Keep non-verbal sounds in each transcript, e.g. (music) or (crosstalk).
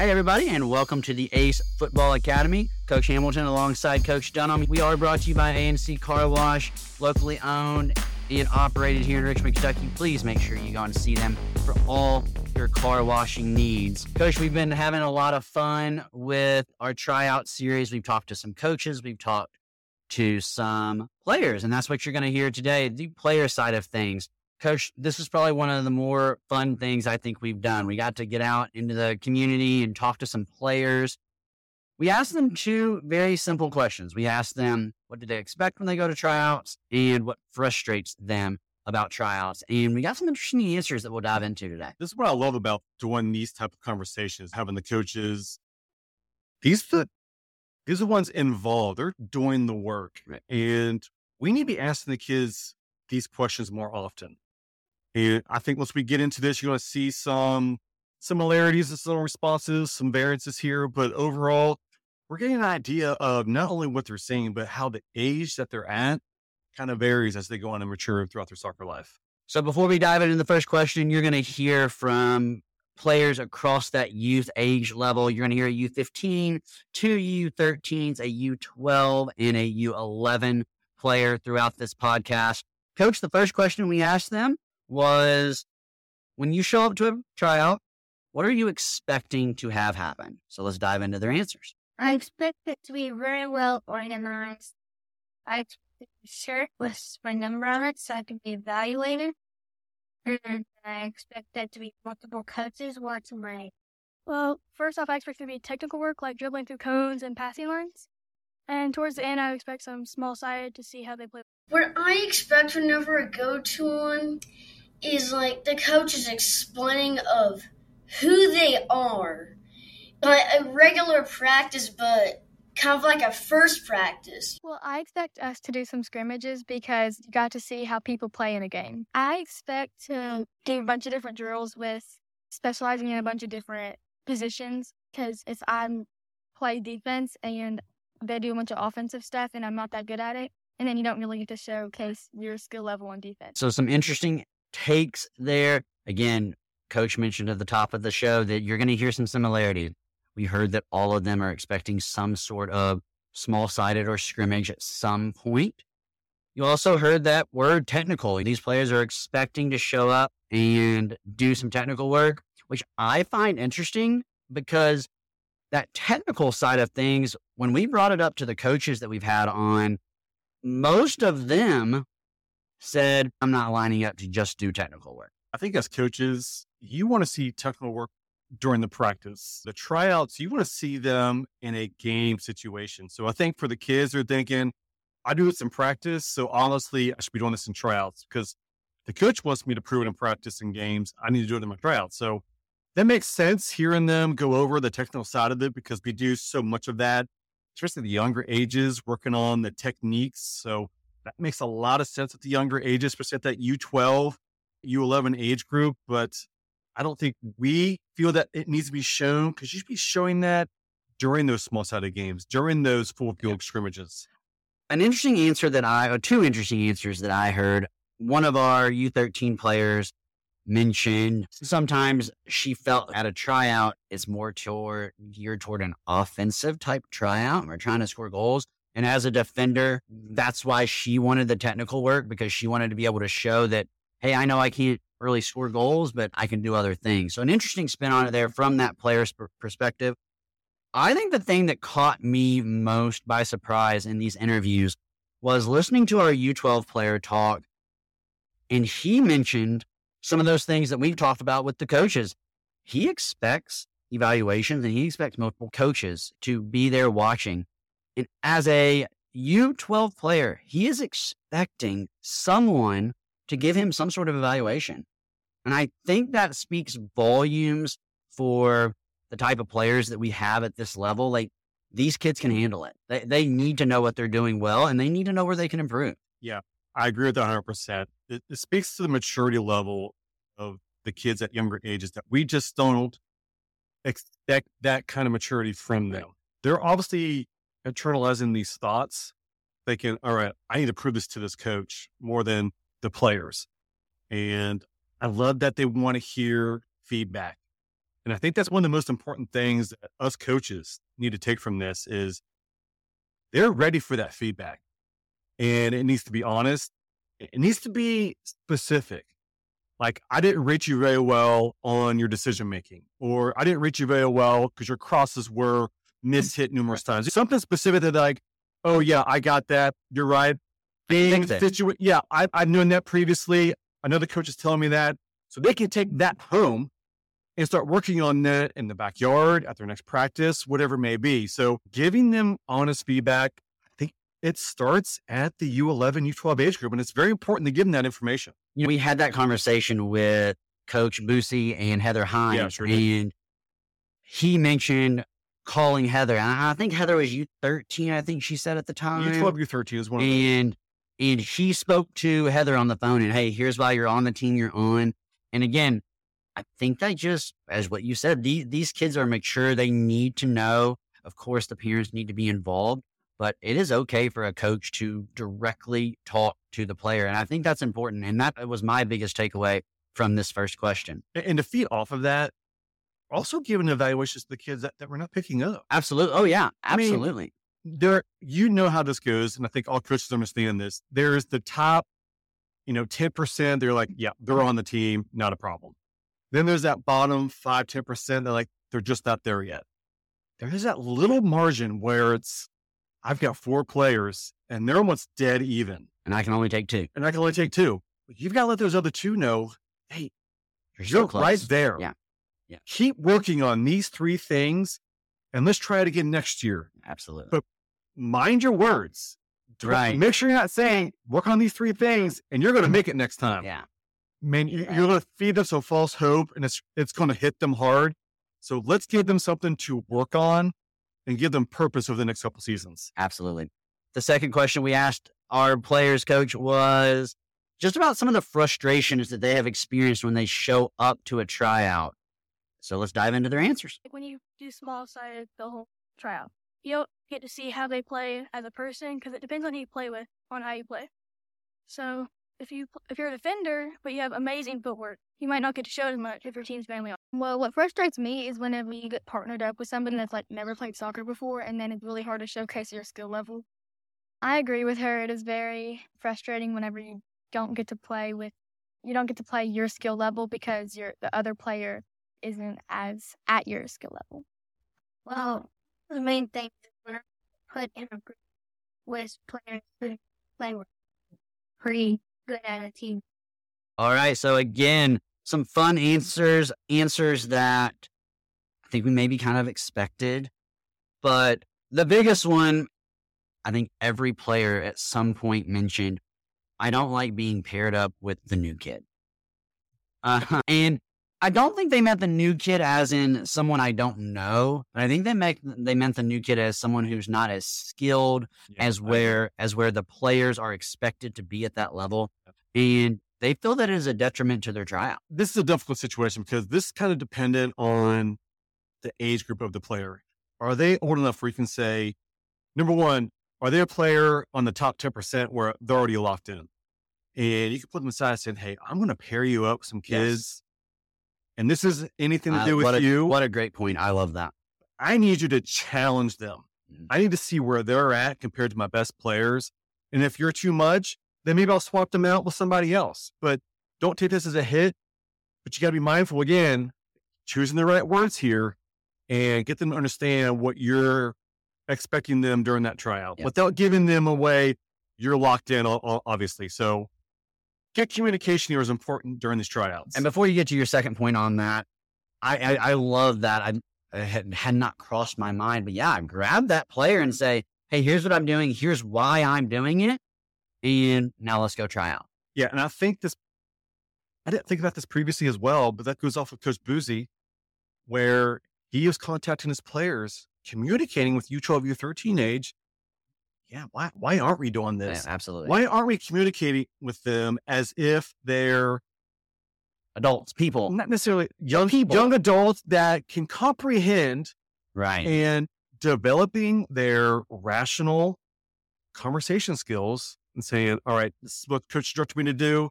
Hey, everybody, and welcome to the Ace Football Academy. Coach Hamilton alongside Coach Dunham. We are brought to you by ANC Car Wash, locally owned and operated here in Richmond, Kentucky. Please make sure you go and see them for all your car washing needs. Coach, we've been having a lot of fun with our tryout series. We've talked to some coaches, we've talked to some players, and that's what you're going to hear today the player side of things. Coach, this is probably one of the more fun things I think we've done. We got to get out into the community and talk to some players. We asked them two very simple questions. We asked them what did they expect when they go to tryouts and what frustrates them about tryouts. And we got some interesting answers that we'll dive into today. This is what I love about doing these type of conversations, having the coaches. These the these are the ones involved. They're doing the work. Right. And we need to be asking the kids these questions more often. And I think once we get into this, you're going to see some similarities in some responses, some variances here. But overall, we're getting an idea of not only what they're saying, but how the age that they're at kind of varies as they go on and mature throughout their soccer life. So before we dive into the first question, you're going to hear from players across that youth age level. You're going to hear a U15, two U13s, a U12, and a U11 player throughout this podcast. Coach, the first question we asked them was when you show up to a tryout, what are you expecting to have happen? So let's dive into their answers. I expect it to be very well organized. I expect a shirt with my number on it so I can be evaluated. And I expect that to be multiple coaches watching my Well, first off, I expect it to be technical work like dribbling through cones and passing lines. And towards the end, I expect some small sided to see how they play. What I expect whenever I go to one is like the coach is explaining of who they are. Like a regular practice, but kind of like a first practice. Well, I expect us to do some scrimmages because you got to see how people play in a game. I expect to do a bunch of different drills with specializing in a bunch of different positions because if I'm play defense and they do a bunch of offensive stuff and I'm not that good at it, and then you don't really get to showcase your skill level on defense. So some interesting takes there. Again, coach mentioned at the top of the show that you're going to hear some similarities. We heard that all of them are expecting some sort of small sided or scrimmage at some point. You also heard that word technical. These players are expecting to show up and do some technical work, which I find interesting because that technical side of things, when we brought it up to the coaches that we've had on, most of them said, I'm not lining up to just do technical work. I think as coaches, you want to see technical work during the practice. The tryouts, you want to see them in a game situation. So I think for the kids, they're thinking, I do this in practice. So honestly, I should be doing this in tryouts because the coach wants me to prove it in practice and games. I need to do it in my tryouts. So that makes sense hearing them go over the technical side of it because we do so much of that, especially the younger ages, working on the techniques. So that makes a lot of sense at the younger ages, especially at that U12, U11 age group. But I don't think we feel that it needs to be shown because you should be showing that during those small sided games, during those full field scrimmages. An interesting answer that I, or two interesting answers that I heard. One of our U13 players mentioned sometimes she felt at a tryout, it's more toward geared toward an offensive type tryout. We're trying to score goals. And as a defender, mm-hmm. that's why she wanted the technical work because she wanted to be able to show that, hey, I know I can't really score goals, but I can do other things. So an interesting spin on it there from that player's per- perspective. I think the thing that caught me most by surprise in these interviews was listening to our U12 player talk. And he mentioned some of those things that we've talked about with the coaches. He expects evaluations and he expects multiple coaches to be there watching. And as a U12 player, he is expecting someone to give him some sort of evaluation. And I think that speaks volumes for the type of players that we have at this level. Like these kids can handle it. They, they need to know what they're doing well and they need to know where they can improve. Yeah, I agree with that 100%. It, it speaks to the maturity level of the kids at younger ages that we just don't expect that kind of maturity from them. They're obviously internalizing these thoughts, thinking, all right, I need to prove this to this coach more than the players. And I love that they want to hear feedback. And I think that's one of the most important things that us coaches need to take from this is they're ready for that feedback. And it needs to be honest. It needs to be specific. Like, I didn't rate you very well on your decision making, or I didn't rate you very well because your crosses were missed hit numerous times. Something specific that, like, oh, yeah, I got that. You're right. Being situa- yeah, I, I've known that previously. I know the coach is telling me that. So they can take that home and start working on that in the backyard at their next practice, whatever it may be. So giving them honest feedback, I think it starts at the U11, U12 age group. And it's very important to give them that information. You know, we had that conversation with Coach Boosie and Heather Hines, Yeah, sure and he mentioned calling Heather. And I think Heather was U13, I think she said at the time. U12, U13 is one of the and and he spoke to Heather on the phone and hey, here's why you're on the team you're on. And again, I think that just as what you said, these these kids are mature. They need to know. Of course, the parents need to be involved, but it is okay for a coach to directly talk to the player, and I think that's important. And that was my biggest takeaway from this first question. And to feed off of that, also giving evaluations to the kids that, that we're not picking up. Absolutely. Oh yeah, I mean, absolutely. There, you know how this goes, and I think all coaches understand this. There's the top, you know, 10%, they're like, yeah, they're on the team, not a problem. Then there's that bottom five, 10%, they're like, they're just not there yet. There is that little margin where it's, I've got four players and they're almost dead even, and I can only take two. and I can only take two. But you've got to let those other two know, hey, You're so you're close. right there. Yeah. Yeah. Keep working on these three things and let's try it again next year. Absolutely. But mind your words. Right. Make sure you're not saying, work on these three things and you're going to mm. make it next time. yeah. Man, you- you're going to feed them some false hope and it's, it's going to hit them hard. So let's give them something to work on and give them purpose over the next couple seasons. Absolutely. The second question we asked our players coach was just about some of the frustrations that they have experienced when they show up to a tryout. So let's dive into their answers. When you do small sided the whole tryout, you don't get to see how they play as a person because it depends on who you play with on how you play. So if you if you're a defender but you have amazing footwork, you might not get to show as much if your team's mainly on. Well, what frustrates me is whenever you get partnered up with somebody that's like never played soccer before, and then it's really hard to showcase your skill level. I agree with her. It is very frustrating whenever you don't get to play with you don't get to play your skill level because your the other player isn't as at your skill level. Well, the main thing is when I put in a group with players who play pretty good at a team. All right. So again, some fun answers, answers that I think we maybe kind of expected. But the biggest one, I think every player at some point mentioned, I don't like being paired up with the new kid. Uh, and I don't think they meant the new kid as in someone I don't know, but I think they meant they meant the new kid as someone who's not as skilled as where as where the players are expected to be at that level, and they feel that it is a detriment to their tryout. this is a difficult situation because this is kind of dependent on the age group of the player. Are they old enough where you can say, number one, are they a player on the top 10% where they're already locked in? And you can put them aside and say, hey, I'm going to pair you up with some Yes. And this is anything to Uh, do with a, you. What a great point! I love that. I need you to challenge them. Mhm. I need to see where they're at compared to my best players. And if you're too much, then maybe I'll swap them out with somebody else. But don't take this as a hit. But you got to be mindful again, choosing the right words here and get them to understand what you're expecting them during that tryout Yep. without giving them away. You're locked in, obviously. So get communication here is important during these tryouts. And before you get to your second point on that, I I, I love that. I, I had, had not crossed my mind, but yeah, grab that player and say, "Hey, here's what I'm doing. Here's why I'm doing it, and now let's go try out." Yeah, and I think this, I didn't think about this previously as well, but that goes off of Coach Boozy, where he was contacting his players, communicating with U12, U13 age. Yeah, why, why aren't we doing Yeah, this? absolutely. Why aren't we communicating with them as if they're Adults, people, not necessarily young People. young adults that can comprehend right? and developing their rational conversation skills and saying, all right, this is what coach directed me to do.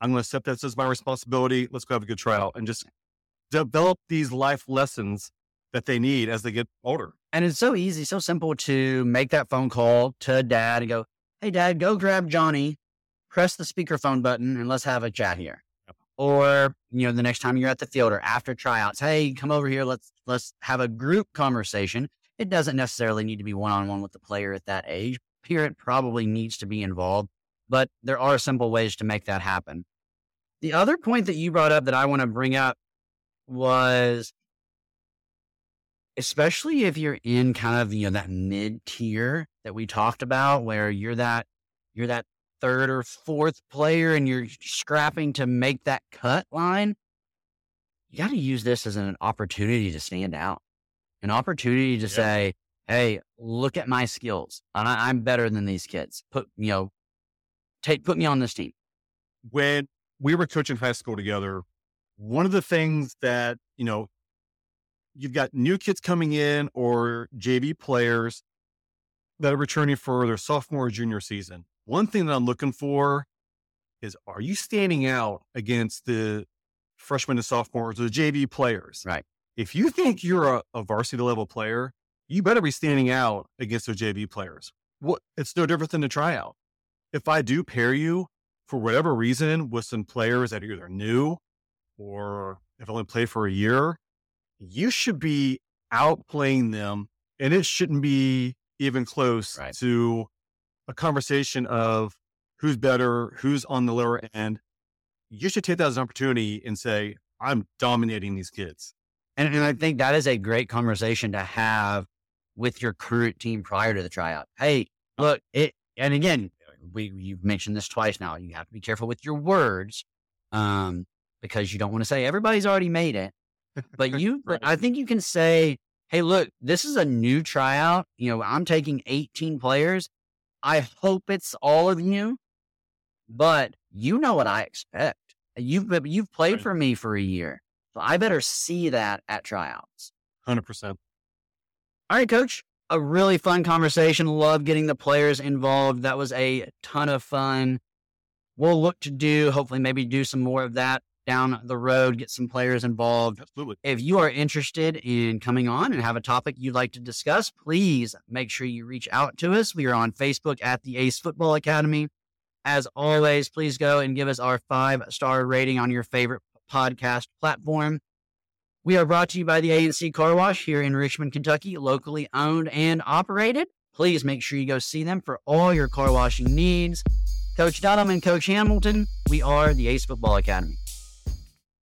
I'm going to accept that as my responsibility. Let's go have a good trial and just develop these life lessons that they need as they get older. And it's so easy, so simple to make that phone call to dad and go, Hey, dad, go grab Johnny, press the speakerphone button, and let's have a chat here. Yep. Or, you know, the next time you're at the field or after tryouts, hey, come over here, let's let's have a group conversation. It doesn't necessarily need to be one on one with the player at that age. Parent probably needs to be involved, but there are simple ways to make that happen. The other point that you brought up that I want to bring up was especially if you're in kind of you know that mid tier that we talked about where you're that you're that third or fourth player and you're scrapping to make that cut line you got to use this as an opportunity to stand out an opportunity to Yeah. say hey look at my skills and I, i'm better than these kids put you know take put me on this team when we were coaching high school together, one of the things that, you know, you've got new kids coming in or JV players that are returning for their sophomore or junior season. One thing that I'm looking for is are you standing out against the freshmen and sophomores or the JV players? Right. If you think you're a, a varsity level player, you better be standing out against the JV players. What it's no different than a tryout. If I do pair you for whatever reason with some players that are either new or have only played for a year, you should be outplaying them. And it shouldn't be even close Right. to a conversation of who's better, who's on the lower end. You should take that as an opportunity and say, I'm dominating these kids. And, and I think that is a great conversation to have with your current team prior to the tryout. Hey, look, it, and again, we, you've mentioned this twice now. You have to be careful with your words, um, because you don't want to say everybody's already made it. But (laughs) you, but I think you can say, Hey, look, this is a new tryout. You know, I'm taking 18 players. I hope it's all of you, but you know what I expect. You've, you've played Right. for me for a year. So I better see that at tryouts. 100%. All right, coach. A really fun conversation. Love getting the players involved. That was a ton of fun. We'll look to do, hopefully, maybe do some more of that down the road, get some players involved. Absolutely. If you are interested in coming on and have a topic you'd like to discuss, please make sure you reach out to us. We are on Facebook at the Ace Football Academy. As always, please go and give us our five star rating on your favorite podcast platform. We are brought to you by the ANC Car Wash here in Richmond, Kentucky, locally owned and operated. Please make sure you go see them for all your car washing needs. Coach Dunham and Coach Hamilton, we are the Ace Football Academy.